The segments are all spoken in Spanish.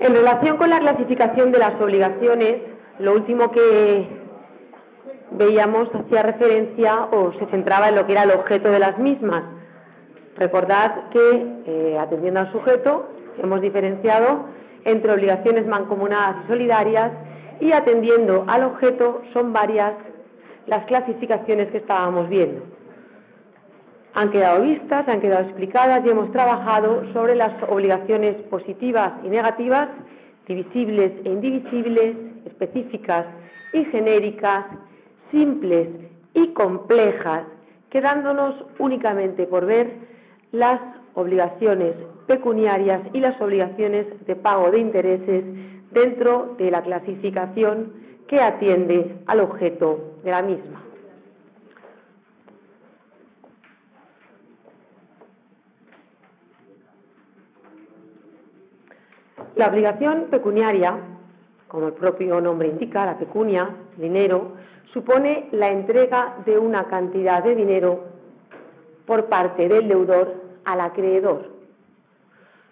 En relación con la clasificación de las obligaciones, lo último que veíamos hacía referencia o se centraba en lo que era el objeto de las mismas. Recordad que, eh, atendiendo al sujeto, hemos diferenciado entre obligaciones mancomunadas y solidarias y atendiendo al objeto son varias las clasificaciones que estábamos viendo. Han quedado vistas, han quedado explicadas y hemos trabajado sobre las obligaciones positivas y negativas, divisibles e indivisibles, específicas y genéricas, simples y complejas, quedándonos únicamente por ver las obligaciones pecuniarias y las obligaciones de pago de intereses dentro de la clasificación que atiende al objeto de la misma. La obligación pecuniaria, como el propio nombre indica, la pecunia, dinero, supone la entrega de una cantidad de dinero por parte del deudor al acreedor.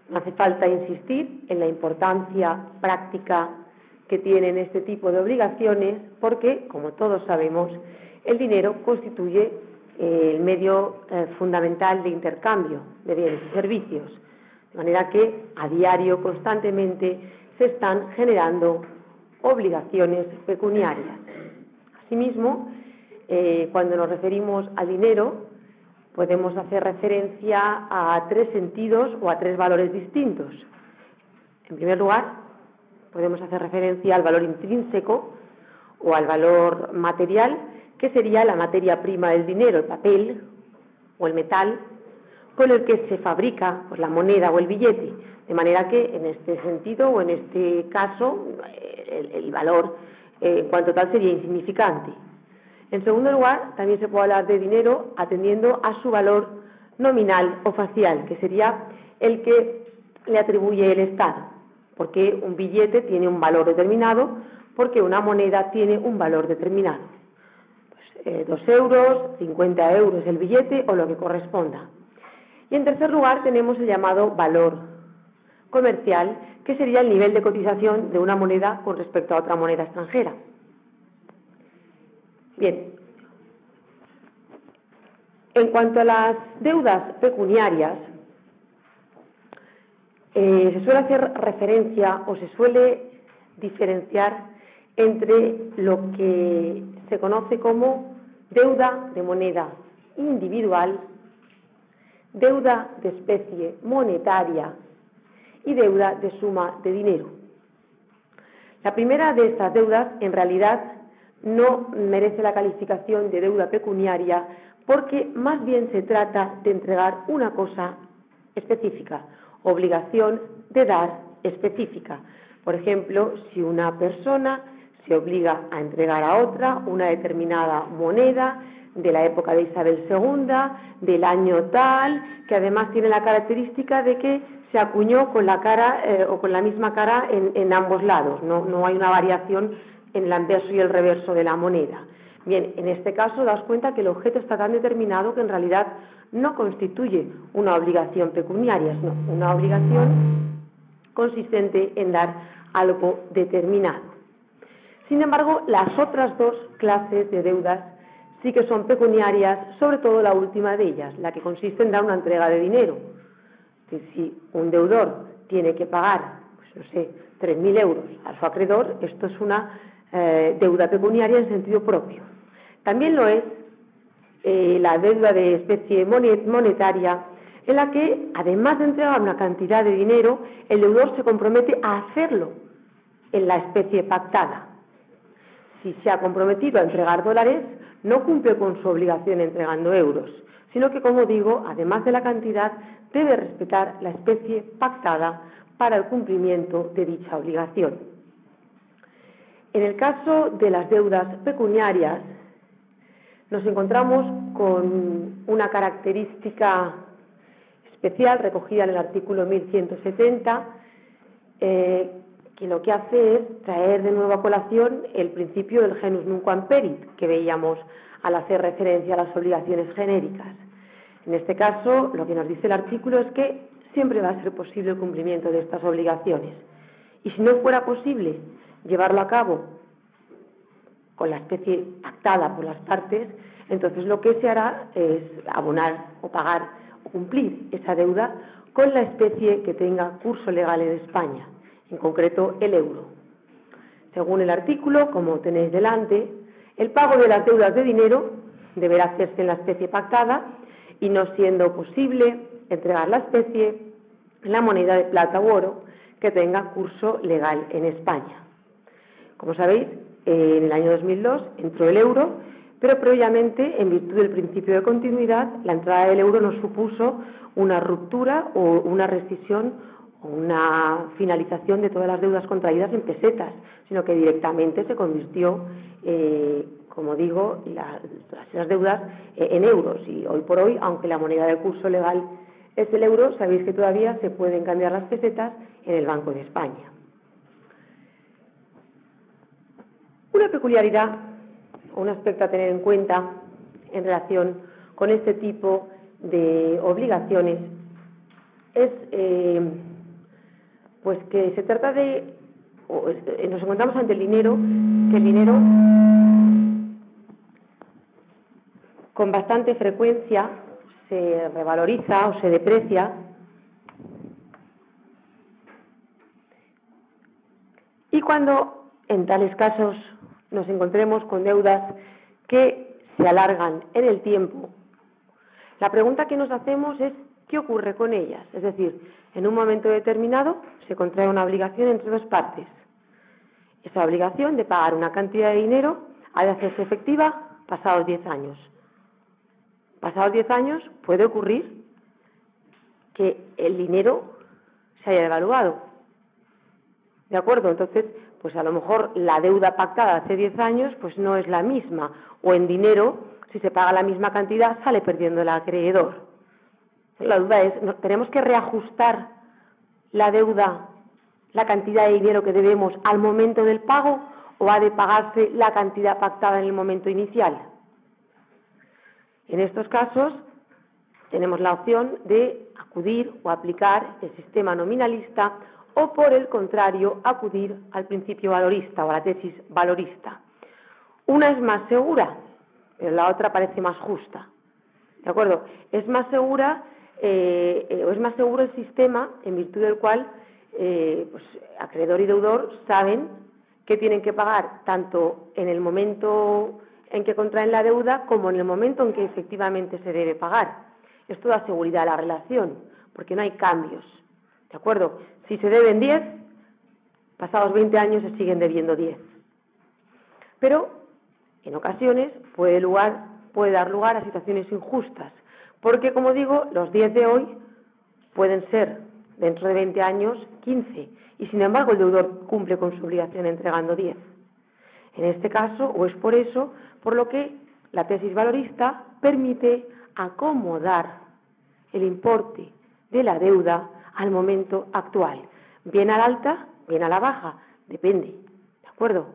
No hace falta insistir en la importancia práctica que tienen este tipo de obligaciones porque, como todos sabemos, el dinero constituye el medio eh, fundamental de intercambio de bienes y servicios. Manera que a diario, constantemente, se están generando obligaciones pecuniarias. Asimismo, eh, cuando nos referimos al dinero, podemos hacer referencia a tres sentidos o a tres valores distintos. En primer lugar, podemos hacer referencia al valor intrínseco o al valor material, que sería la materia prima del dinero, el papel o el metal, con el que se fabrica pues, la moneda o el billete. De manera que en este sentido o en este caso el, valor eh, en cuanto tal sería insignificante. En segundo lugar, también se puede hablar de dinero atendiendo a su valor nominal o facial, que sería el que le atribuye el Estado, porque un billete tiene un valor determinado, porque una moneda tiene un valor determinado. Pues, eh, dos euros, 50 euros el billete o lo que corresponda. Y en tercer lugar tenemos el llamado valor comercial, que sería el nivel de cotización de una moneda con respecto a otra moneda extranjera. Bien, en cuanto a las deudas pecuniarias, eh, se suele hacer referencia o se suele diferenciar entre lo que se conoce como deuda de moneda individual, deuda de especie monetaria y deuda de suma de dinero. La primera de estas deudas en realidad no merece la calificación de deuda pecuniaria porque más bien se trata de entregar una cosa específica, obligación de dar específica. Por ejemplo, si una persona se obliga a entregar a otra una determinada moneda de la época de Isabel II, del año tal, que además tiene la característica de que se acuñó con la cara eh, o con la misma cara en, ambos lados, no, no hay una variación en el anverso y el reverso de la moneda. Bien, en este caso das cuenta que el objeto está tan determinado que en realidad no constituye una obligación pecuniaria, sino una obligación consistente en dar algo determinado. Sin embargo, las otras dos clases de deudas sí que son pecuniarias, sobre todo la última de ellas, la que consiste en dar una entrega de dinero. si un deudor tiene que pagar, pues no sé, 3.000 euros a su acreedor, esto es una eh, deuda pecuniaria en sentido propio. También lo es eh, la deuda de especie monetaria, en la que, además de entregar una cantidad de dinero, el deudor se compromete a hacerlo en la especie pactada. Si se ha comprometido a entregar dólares, no cumple con su obligación entregando euros, sino que, como digo, además de la cantidad, debe respetar la especie pactada para el cumplimiento de dicha obligación. En el caso de las deudas pecuniarias, nos encontramos con una característica especial recogida en el artículo 1170, eh, que lo que hace es traer de nuevo a colación el principio del genus nunquam perit, que veíamos al hacer referencia a las obligaciones genéricas. En este caso, lo que nos dice el artículo es que siempre va a ser posible el cumplimiento de estas obligaciones. Y si no fuera posible llevarlo a cabo con la especie pactada por las partes, entonces lo que se hará es abonar o pagar o cumplir esa deuda con la especie que tenga curso legal en España, en concreto el euro. Según el artículo, como tenéis delante, el pago de las deudas de dinero deberá hacerse en la especie pactada y no siendo posible entregar la especie en la moneda de plata u oro que tenga curso legal en España. Como sabéis, en el año 2002 entró el euro, pero previamente, en virtud del principio de continuidad, la entrada del euro no supuso una ruptura o una rescisión una finalización de todas las deudas contraídas en pesetas, sino que directamente se convirtió, eh, como digo, las, deudas eh, en euros. Y hoy por hoy, aunque la moneda de curso legal es el euro, sabéis que todavía se pueden cambiar las pesetas en el Banco de España. Una peculiaridad o un aspecto a tener en cuenta en relación con este tipo de obligaciones es eh, pues que se trata de nos encontramos ante el dinero que el dinero con bastante frecuencia se revaloriza o se deprecia. Y cuando en tales casos nos encontremos con deudas que se alargan en el tiempo, la pregunta que nos hacemos es ¿qué ocurre con ellas? Es decir, en un momento determinado se contrae una obligación entre dos partes. Esa obligación de pagar una cantidad de dinero ha de hacerse efectiva pasados 10 años. Pasados 10 años puede ocurrir que el dinero se haya devaluado. ¿De acuerdo? Entonces, pues a lo mejor la deuda pactada hace 10 años pues no es la misma o en dinero si se paga la misma cantidad sale perdiendo el acreedor. La duda es, ¿tenemos que reajustar la deuda, la cantidad de dinero que debemos al momento del pago o ha de pagarse la cantidad pactada en el momento inicial? En estos casos tenemos la opción de acudir o aplicar el sistema nominalista o por el contrario acudir al principio valorista o a la tesis valorista. Una es más segura, pero la otra parece más justa. ¿De acuerdo? Es más segura eh, eh, o es más seguro el sistema en virtud del cual eh, pues, acreedor y deudor saben que tienen que pagar tanto en el momento en que contraen la deuda como en el momento en que efectivamente se debe pagar. Esto da seguridad a la relación, porque no hay cambios. ¿De acuerdo? Si se deben 10, pasados 20 años se siguen debiendo 10. Pero en ocasiones puede, lugar, puede dar lugar a situaciones injustas, porque como digo, los 10 de hoy pueden ser dentro de 20 años 15 y sin embargo el deudor cumple con su obligación entregando 10. En este caso, o es por eso, por lo que la tesis valorista permite acomodar el importe de la deuda al momento actual, bien a la alta, bien a la baja, depende, ¿de acuerdo?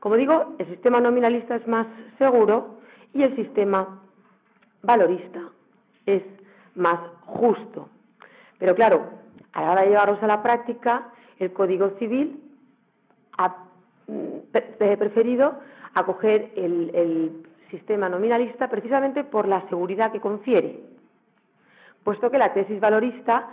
Como digo, el sistema nominalista es más seguro y el sistema valorista es más justo. Pero claro, a la hora de llevarlos a la práctica, el Código Civil ha mm, preferido acoger el, sistema nominalista precisamente por la seguridad que confiere, puesto que la tesis valorista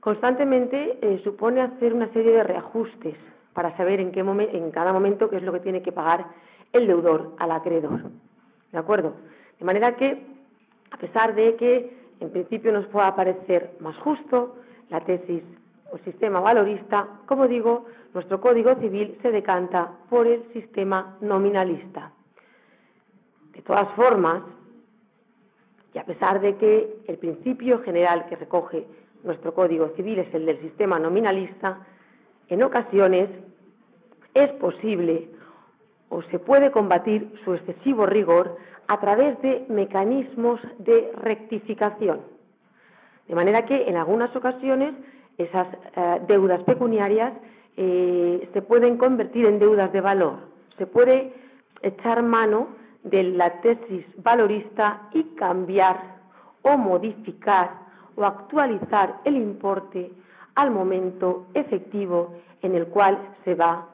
constantemente eh, supone hacer una serie de reajustes para saber en, qué en cada momento qué es lo que tiene que pagar el deudor al acreedor. ¿De acuerdo? De manera que a pesar de que en principio nos pueda parecer más justo la tesis o sistema valorista, como digo, nuestro Código Civil se decanta por el sistema nominalista. De todas formas, y a pesar de que el principio general que recoge nuestro Código Civil es el del sistema nominalista, en ocasiones es posible o se puede combatir su excesivo rigor a través de mecanismos de rectificación. De manera que en algunas ocasiones esas eh, deudas pecuniarias eh, se pueden convertir en deudas de valor. Se puede echar mano de la tesis valorista y cambiar o modificar o actualizar el importe al momento efectivo en el cual se va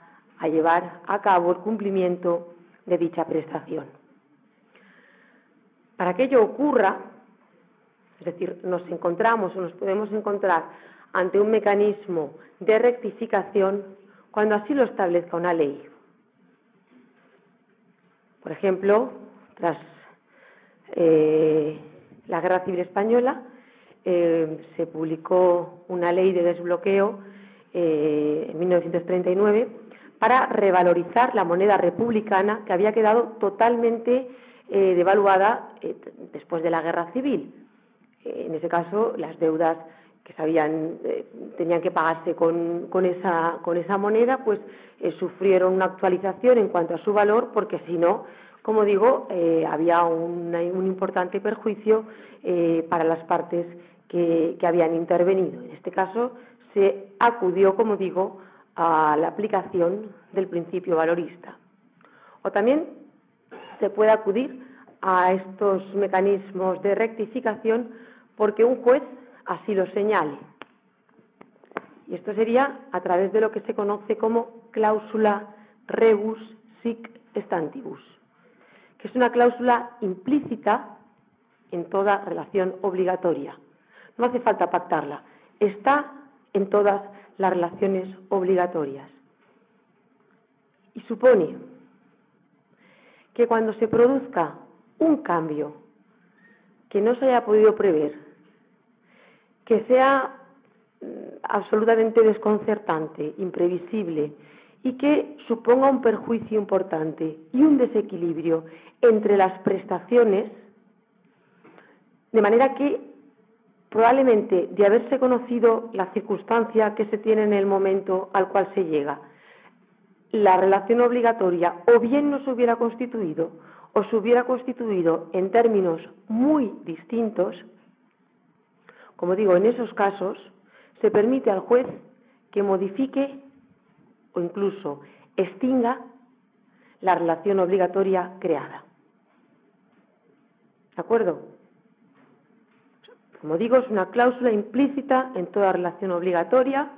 a llevar a cabo el cumplimiento de dicha prestación. Para que ello ocurra, es decir, nos encontramos o nos podemos encontrar ante un mecanismo de rectificación cuando así lo establezca una ley. Por ejemplo, tras eh, la Guerra Civil Española eh, se publicó una ley de desbloqueo eh, en 1939 para revalorizar la moneda republicana que había quedado totalmente devaluada después de la Guerra Civil. en ese caso, las deudas que sabían tenían que pagarse con, esa, con esa moneda, pues sufrieron una actualización en cuanto a su valor, porque si no, como digo, eh, había un importante perjuicio eh, para las partes que, habían intervenido. En este caso, se acudió, como digo, a la aplicación del principio valorista. O también se puede acudir a estos mecanismos de rectificación porque un juez así lo señale. Y esto sería a través de lo que se conoce como cláusula rebus sic stantibus que es una cláusula implícita en toda relación obligatoria. No hace falta pactarla, está en todas las relaciones obligatorias. Y supone que cuando se produzca un cambio que no se haya podido prever, que sea mm, absolutamente desconcertante, imprevisible y que suponga un perjuicio importante y un desequilibrio entre las prestaciones, de manera que probablemente de haberse conocido la circunstancia que se tiene en el momento al cual se llega, la relación obligatoria o bien no se hubiera constituido o se hubiera constituido en términos muy distintos, como digo, en esos casos se permite al juez que modifique o incluso extinga la relación obligatoria creada. ¿De acuerdo? Como digo, es una cláusula implícita en toda relación obligatoria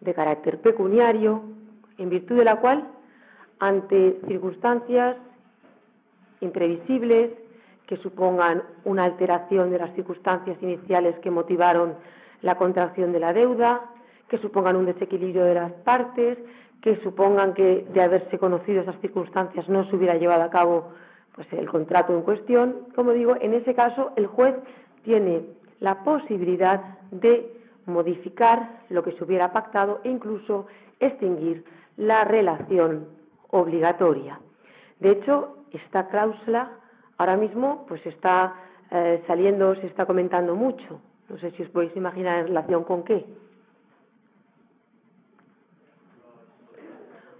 de carácter pecuniario, en virtud de la cual, ante circunstancias imprevisibles que supongan una alteración de las circunstancias iniciales que motivaron la contracción de la deuda, que supongan un desequilibrio de las partes, que supongan que de haberse conocido esas circunstancias no se hubiera llevado a cabo pues, el contrato en cuestión. Como digo, en ese caso el juez tiene la posibilidad de modificar lo que se hubiera pactado e incluso extinguir la relación obligatoria. De hecho, esta cláusula ahora mismo pues está eh, saliendo, se está comentando mucho. No sé si os podéis imaginar en relación con qué.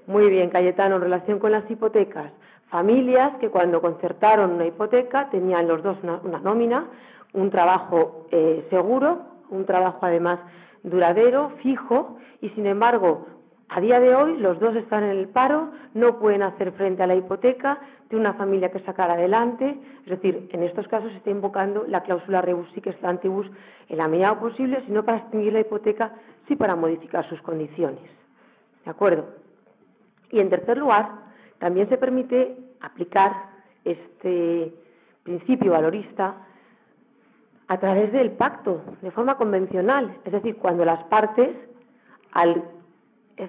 Muy bien, Cayetano, en relación con las hipotecas. Familias que cuando concertaron una hipoteca tenían los dos una, nómina, un trabajo eh, seguro, un trabajo además duradero, fijo, y sin embargo, a día de hoy los dos están en el paro, no pueden hacer frente a la hipoteca de una familia que sacar adelante. Es decir, en estos casos se está invocando la cláusula rebus sic stantibus en la medida posible, si no para extinguir la hipoteca, sí para modificar sus condiciones. ¿De acuerdo? Y en tercer lugar, también se permite aplicar este principio valorista a través del pacto, de forma convencional, es decir, cuando las partes, al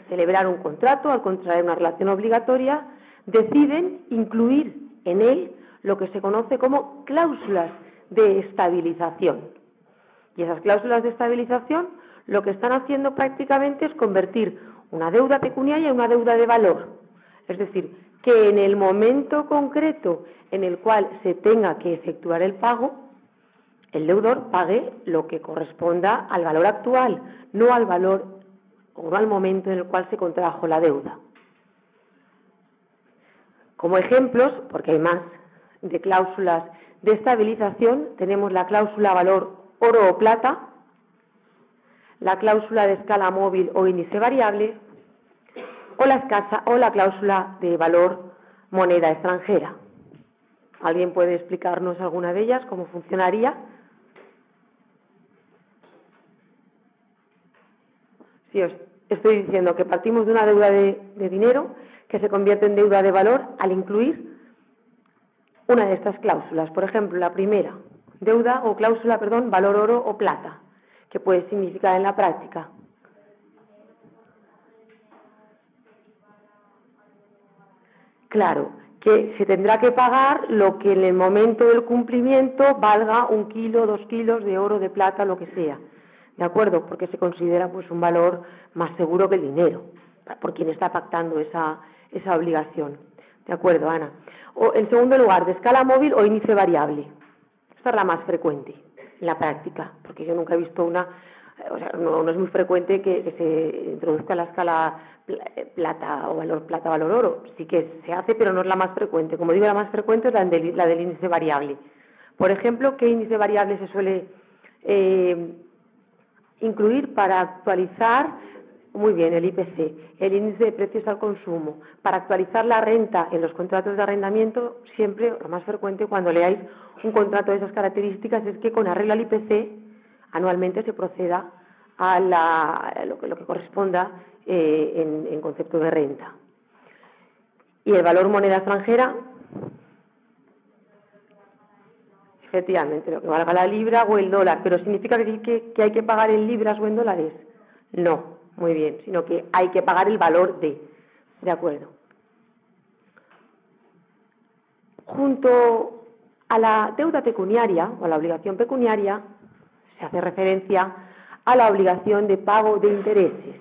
celebrar un contrato, al contraer una relación obligatoria, deciden incluir en él lo que se conoce como cláusulas de estabilización. Y esas cláusulas de estabilización lo que están haciendo prácticamente es convertir una deuda pecuniaria y una deuda de valor. Es decir, que en el momento concreto en el cual se tenga que efectuar el pago, el deudor pague lo que corresponda al valor actual, no al valor o no al momento en el cual se contrajo la deuda. Como ejemplos, porque hay más de cláusulas de estabilización, tenemos la cláusula valor oro o plata, la cláusula de escala móvil o índice variable o la, escasa, o la cláusula de valor moneda extranjera. ¿Alguien puede explicarnos alguna de ellas, cómo funcionaría? Sí, os estoy diciendo que partimos de una deuda de, de dinero que se convierte en deuda de valor al incluir una de estas cláusulas. Por ejemplo, la primera, deuda o cláusula, perdón, valor oro o plata, que puede significar en la práctica. Claro, que se tendrá que pagar lo que en el momento del cumplimiento valga un kilo, dos kilos de oro, de plata, lo que sea. ¿De acuerdo? Porque se considera pues un valor más seguro que el dinero, por quien está pactando esa, esa obligación. ¿De acuerdo, Ana? O, en segundo lugar, de escala móvil o índice variable. Esta es la más frecuente en la práctica, porque yo nunca he visto una, o sea, no, es muy frecuente que, se introduzca la escala plata o valor plata valor oro. Sí que se hace, pero no es la más frecuente. Como digo, la más frecuente es la del, la del índice variable. Por ejemplo, ¿qué índice variable se suele eh, incluir para actualizar muy bien, el IPC, el índice de precios al consumo. Para actualizar la renta en los contratos de arrendamiento, siempre, lo más frecuente cuando leáis un contrato de esas características es que con arreglo al IPC anualmente se proceda a, lo, que, corresponda eh, en, concepto de renta. Y el valor moneda extranjera, efectivamente, lo que valga la libra o el dólar, pero ¿significa que, que hay que pagar en libras o en dólares? No, muy bien, sino que hay que pagar el valor de. ¿De acuerdo? Junto a la deuda pecuniaria o a la obligación pecuniaria se hace referencia a la obligación de pago de intereses,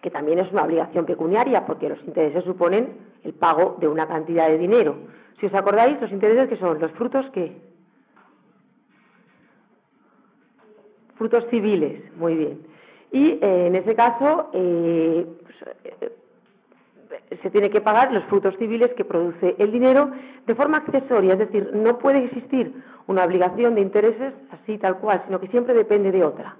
que también es una obligación pecuniaria porque los intereses suponen el pago de una cantidad de dinero. Si os acordáis, los intereses que son los frutos que frutos civiles, muy bien. Y eh, en ese caso eh, pues, eh, se tiene que pagar los frutos civiles que produce el dinero de forma accesoria, es decir, no puede existir una obligación de intereses así tal cual, sino que siempre depende de otra.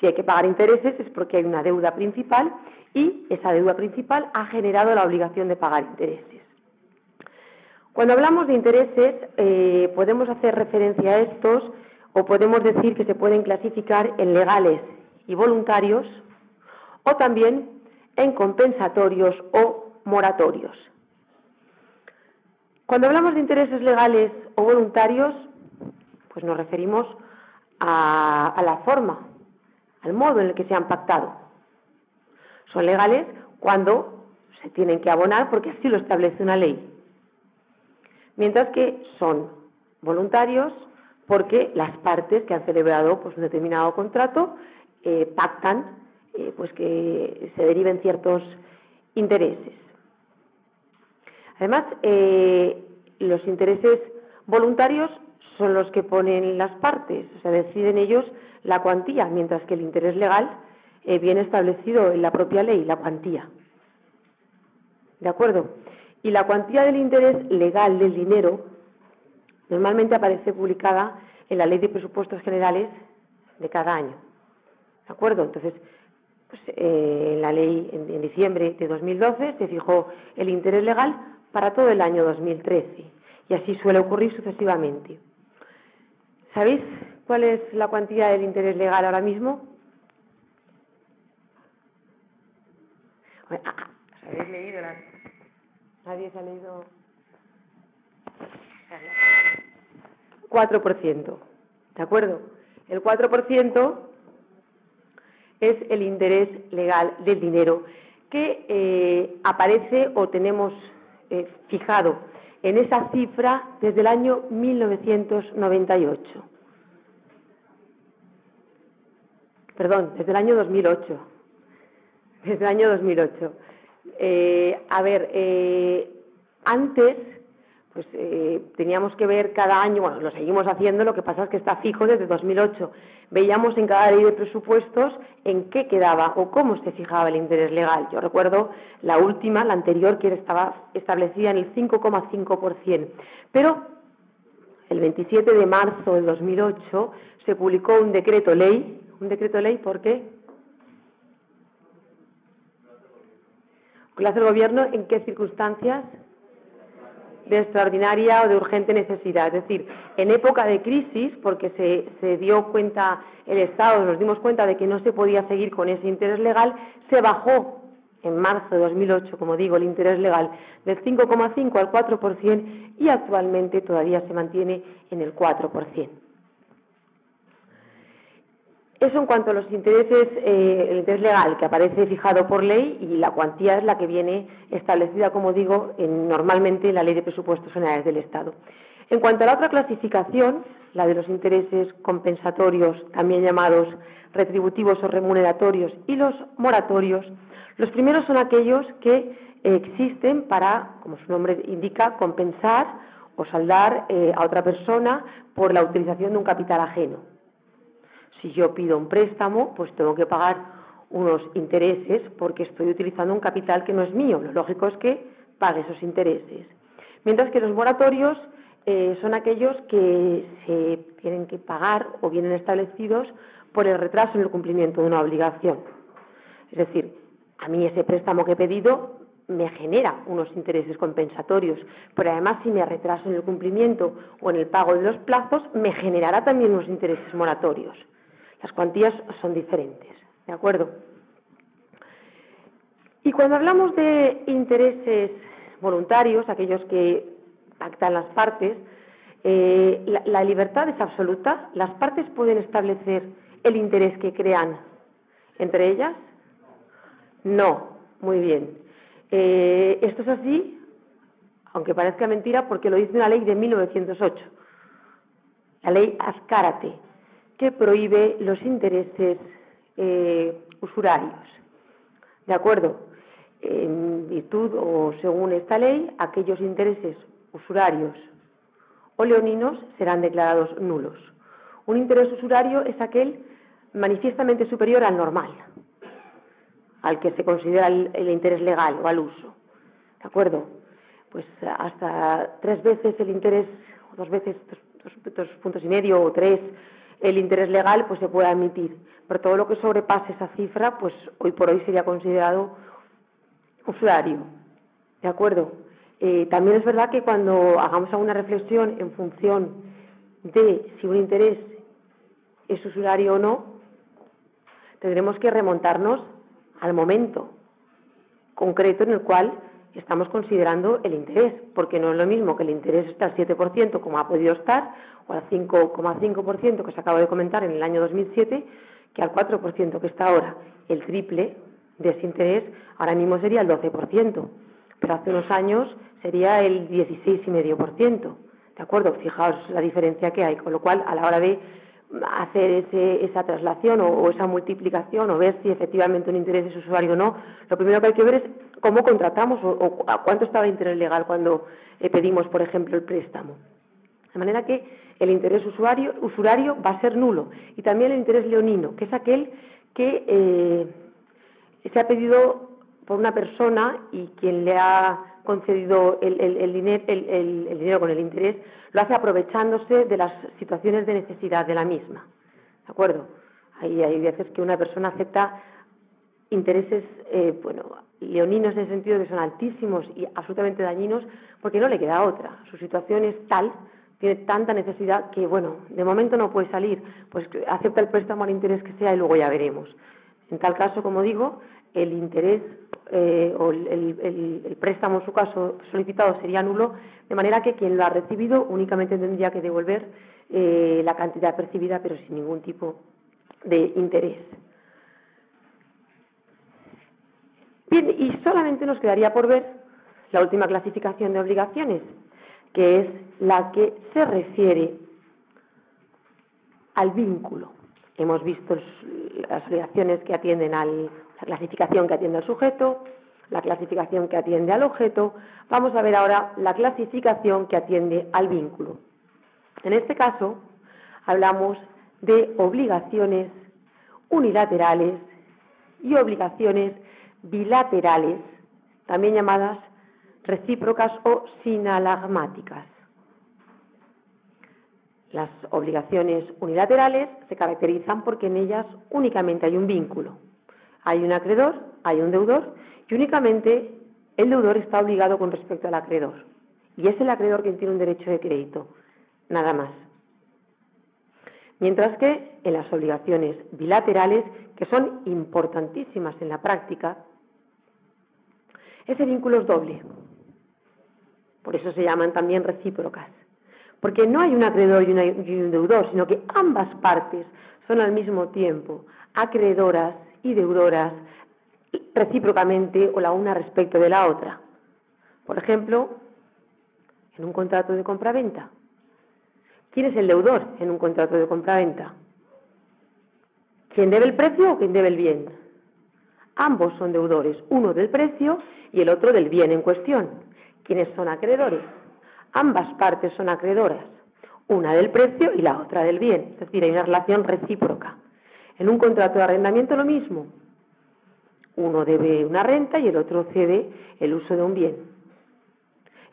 Si hay que pagar intereses es porque hay una deuda principal y esa deuda principal ha generado la obligación de pagar intereses. Cuando hablamos de intereses, podemos hacer referencia a estos o podemos decir que se pueden clasificar en legales y voluntarios o también en compensatorios o moratorios. Cuando hablamos de intereses legales o voluntarios, pues nos referimos a, la forma, al modo en el que se han pactado. Son legales cuando se tienen que abonar porque así lo establece una ley. Mientras que son voluntarios porque las partes que han celebrado pues, un determinado contrato eh, pactan eh, pues que se deriven ciertos intereses. Además, eh, los intereses voluntarios son los que ponen las partes, o sea, deciden ellos la cuantía, mientras que el interés legal viene establecido en la propia ley, la cuantía. ¿De acuerdo? Y la cuantía del interés legal del dinero normalmente aparece publicada en la Ley de Presupuestos Generales de cada año. ¿De acuerdo? Entonces, pues, eh, la ley en, diciembre de 2012 se fijó el interés legal para todo el año 2013 y así suele ocurrir sucesivamente. ¿Sabéis cuál es la cuantía del interés legal ahora mismo? Ah, ah, ¿Habéis leído? ¿Nadie se ha leído? 4%. ¿De acuerdo? El 4% es el interés legal del dinero que eh, aparece o tenemos eh, fijado en esa cifra desde el año 1998. Perdón, desde el año 2008. Desde el año 2008. Eh, a ver, antes pues eh, teníamos que ver cada año, bueno, lo seguimos haciendo, lo que pasa es que está fijo desde 2008. Veíamos en cada ley de presupuestos en qué quedaba o cómo se fijaba el interés legal. Yo recuerdo la última, la anterior, que estaba establecida en el 5,5%. Pero el 27 de marzo del 2008 se publicó un decreto ley. ¿Un decreto ley por qué? ¿Qué hace el gobierno? ¿En qué circunstancias? De extraordinaria o de urgente necesidad. Es decir, en época de crisis, porque se, se dio cuenta el Estado, nos dimos cuenta de que no se podía seguir con ese interés legal, se bajó en marzo de 2008, como digo, el interés legal del 5,5 al 4% y actualmente todavía se mantiene en el 4%. Eso en cuanto a los intereses, eh, el interés legal que aparece fijado por ley y la cuantía es la que viene establecida, como digo, en, normalmente en la Ley de Presupuestos Generales del Estado. En cuanto a la otra clasificación, la de los intereses compensatorios, también llamados retributivos o remuneratorios, y los moratorios, los primeros son aquellos que existen para, como su nombre indica, compensar o saldar eh, a otra persona por la utilización de un capital ajeno. Si yo pido un préstamo, pues tengo que pagar unos intereses porque estoy utilizando un capital que no es mío. Lo lógico es que pague esos intereses. Mientras que los moratorios eh, son aquellos que se tienen que pagar o vienen establecidos por el retraso en el cumplimiento de una obligación. Es decir, a mí ese préstamo que he pedido me genera unos intereses compensatorios, pero además si me retraso en el cumplimiento o en el pago de los plazos, me generará también unos intereses moratorios. Las cuantías son diferentes, ¿de acuerdo? Y cuando hablamos de intereses voluntarios, aquellos que pactan las partes, eh, la, libertad es absoluta. Las partes pueden establecer el interés que crean entre ellas. No, muy bien. Eh, esto es así, aunque parezca mentira, porque lo dice una ley de 1908, la ley Azcárate que prohíbe los intereses eh, usurarios. ¿De acuerdo? En virtud o según esta ley, aquellos intereses usurarios o leoninos serán declarados nulos. Un interés usurario es aquel manifiestamente superior al normal, al que se considera el, interés legal o al uso. ¿De acuerdo? Pues hasta tres veces el interés, dos veces, dos puntos y medio o tres el interés legal pues se puede admitir, pero todo lo que sobrepase esa cifra, pues hoy por hoy sería considerado usuario. ¿De acuerdo? Eh, también es verdad que cuando hagamos alguna reflexión en función de si un interés es usuario o no, tendremos que remontarnos al momento concreto en el cual estamos considerando el interés, porque no es lo mismo que el interés está al 7% como ha podido estar, o al 5,5% que se acaba de comentar en el año 2007, que al 4% que está ahora. El triple de ese interés ahora mismo sería el 12%, pero hace unos años sería el 16,5%. ¿De acuerdo? Fijaos la diferencia que hay, con lo cual a la hora de hacer esa traslación o, esa multiplicación o ver si efectivamente un interés es usuario o no, lo primero que hay que ver es cómo contratamos o, a cuánto estaba el interés legal cuando eh, pedimos, por ejemplo, el préstamo. De manera que el interés usuario, usurario va a ser nulo y también el interés leonino, que es aquel que eh, se ha pedido por una persona y quien le ha concedido el, el, dinero con el interés lo hace aprovechándose de las situaciones de necesidad de la misma. ¿De acuerdo? Hay, hay veces que una persona acepta intereses, eh, bueno, leoninos en el sentido que son altísimos y absolutamente dañinos porque no le queda otra. Su situación es tal tiene tanta necesidad que, bueno, de momento no puede salir, pues acepta el préstamo al interés que sea y luego ya veremos. En tal caso, como digo, el interés eh, o el, préstamo, en su caso, solicitado sería nulo, de manera que quien lo ha recibido únicamente tendría que devolver eh, la cantidad percibida, pero sin ningún tipo de interés. Bien, y solamente nos quedaría por ver la última clasificación de obligaciones, que es la que se refiere al vínculo. Hemos visto las obligaciones que atienden a la clasificación que atiende al sujeto, la clasificación que atiende al objeto. Vamos a ver ahora la clasificación que atiende al vínculo. En este caso, hablamos de obligaciones unilaterales y obligaciones bilaterales, también llamadas recíprocas o sinalagmáticas. Las obligaciones unilaterales se caracterizan porque en ellas únicamente hay un vínculo. Hay un acreedor, hay un deudor y únicamente el deudor está obligado con respecto al acreedor y es el acreedor quien tiene un derecho de crédito, nada más. Mientras que en las obligaciones bilaterales, que son importantísimas en la práctica, ese vínculo es doble. Por eso se llaman también recíprocas. Porque no hay un acreedor y, un deudor, sino que ambas partes son al mismo tiempo acreedoras y deudoras recíprocamente o la una respecto de la otra. Por ejemplo, en un contrato de compraventa. ¿Quién es el deudor en un contrato de compraventa? ¿Quién debe el precio o quién debe el bien? Ambos son deudores, uno del precio y el otro del bien en cuestión. ¿Quiénes son acreedores? Ambas partes son acreedoras, una del precio y la otra del bien, es decir, hay una relación recíproca. En un contrato de arrendamiento lo mismo. Uno debe una renta y el otro cede el uso de un bien.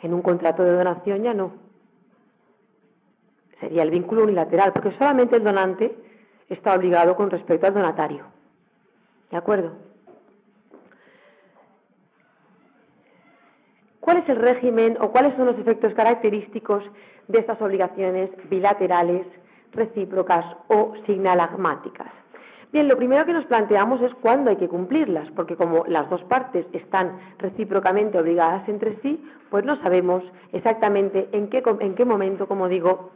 En un contrato de donación ya no. Sería el vínculo unilateral, porque solamente el donante está obligado con respecto al donatario. ¿De acuerdo? ¿Cuál es el régimen o cuáles son los efectos característicos de estas obligaciones bilaterales, recíprocas o signalagmáticas? Bien, lo primero que nos planteamos es cuándo hay que cumplirlas, porque como las dos partes están recíprocamente obligadas entre sí, pues no sabemos exactamente en qué, en qué momento, como digo,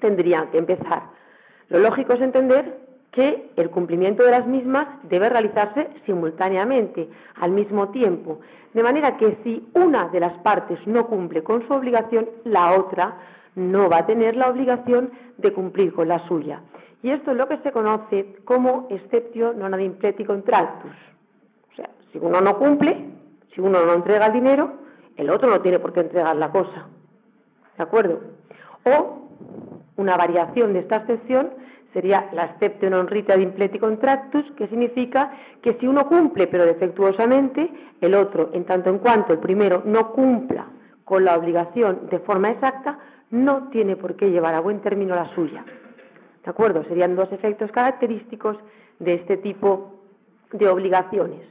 tendrían que empezar. Lo lógico es entender que el cumplimiento de las mismas debe realizarse simultáneamente, al mismo tiempo, de manera que si una de las partes no cumple con su obligación, la otra no va a tener la obligación de cumplir con la suya. Y esto es lo que se conoce como exceptio non ad impleti contractus. O sea, si uno no cumple, si uno no entrega el dinero, el otro no tiene por qué entregar la cosa. ¿De acuerdo? O una variación de esta excepción sería la exceptio non rita ad impleti contractus, que significa que si uno cumple pero defectuosamente, el otro, en tanto en cuanto el primero no cumpla con la obligación de forma exacta, no tiene por qué llevar a buen término la suya. ¿De acuerdo? Serían dos efectos característicos de este tipo de obligaciones.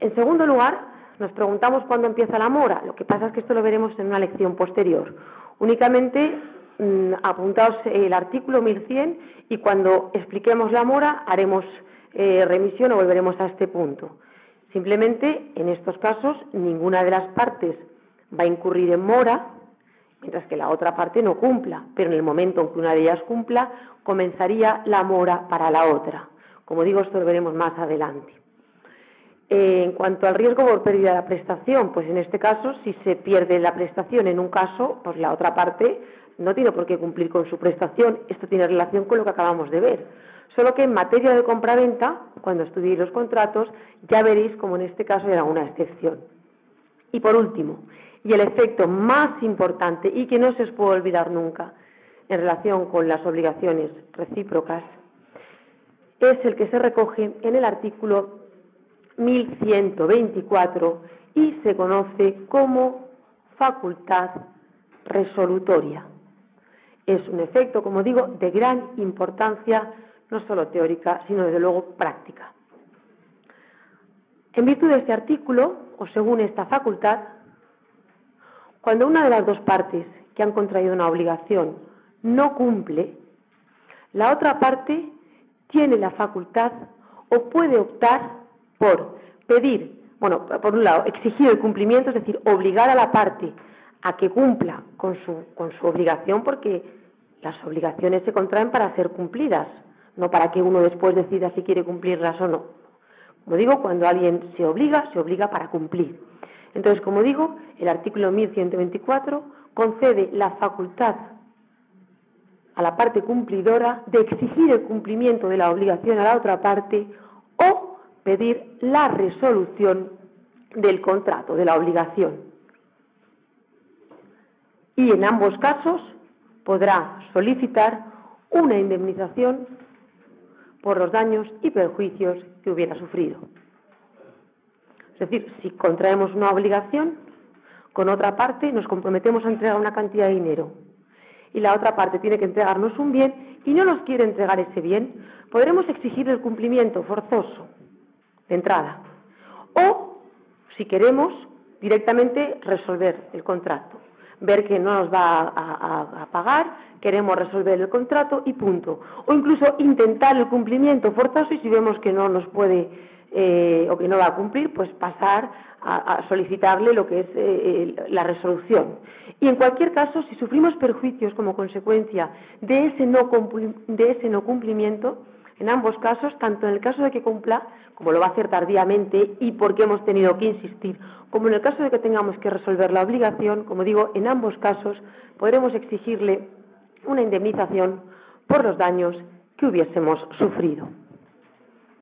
En segundo lugar, nos preguntamos cuándo empieza la mora. Lo que pasa es que esto lo veremos en una lección posterior. Únicamente mm, apuntaos el artículo 1100 y cuando expliquemos la mora haremos eh, remisión o volveremos a este punto. Simplemente, en estos casos, ninguna de las partes va a incurrir en mora, mientras que la otra parte no cumpla, pero en el momento en que una de ellas cumpla, comenzaría la mora para la otra. Como digo, esto lo veremos más adelante. Eh, en cuanto al riesgo por pérdida de la prestación, pues en este caso, si se pierde la prestación en un caso, pues la otra parte no tiene por qué cumplir con su prestación. Esto tiene relación con lo que acabamos de ver. Solo que en materia de compraventa, cuando estudiéis los contratos, ya veréis como en este caso era una excepción. Y por último, y el efecto más importante y que no se os puede olvidar nunca en relación con las obligaciones recíprocas es el que se recoge en el artículo 1124 y se conoce como facultad resolutoria. Es un efecto, como digo, de gran importancia, no solo teórica, sino desde luego práctica. En virtud de este artículo, o según esta facultad, cuando una de las dos partes que han contraído una obligación no cumple, la otra parte tiene la facultad o puede optar por pedir, bueno, por un lado, exigir el cumplimiento, es decir, obligar a la parte a que cumpla con su, con su obligación, porque las obligaciones se contraen para ser cumplidas, no para que uno después decida si quiere cumplirlas o no. Como digo, cuando alguien se obliga, se obliga para cumplir. Entonces, como digo, el artículo 1124 concede la facultad a la parte cumplidora de exigir el cumplimiento de la obligación a la otra parte o pedir la resolución del contrato, de la obligación. Y en ambos casos podrá solicitar una indemnización por los daños y perjuicios que hubiera sufrido. Es decir, si contraemos una obligación con otra parte, nos comprometemos a entregar una cantidad de dinero y la otra parte tiene que entregarnos un bien y no nos quiere entregar ese bien, podremos exigir el cumplimiento forzoso de entrada. O, si queremos, directamente resolver el contrato, ver que no nos va a, pagar, queremos resolver el contrato y punto. O incluso intentar el cumplimiento forzoso y si vemos que no nos puede eh, o que no va a cumplir, pues pasar a, solicitarle lo que es eh, la resolución. Y en cualquier caso, si sufrimos perjuicios como consecuencia de ese no, de ese no cumplimiento, en ambos casos, tanto en el caso de que cumpla, como lo va a hacer tardíamente y porque hemos tenido que insistir, como en el caso de que tengamos que resolver la obligación, como digo, en ambos casos podremos exigirle una indemnización por los daños que hubiésemos sufrido.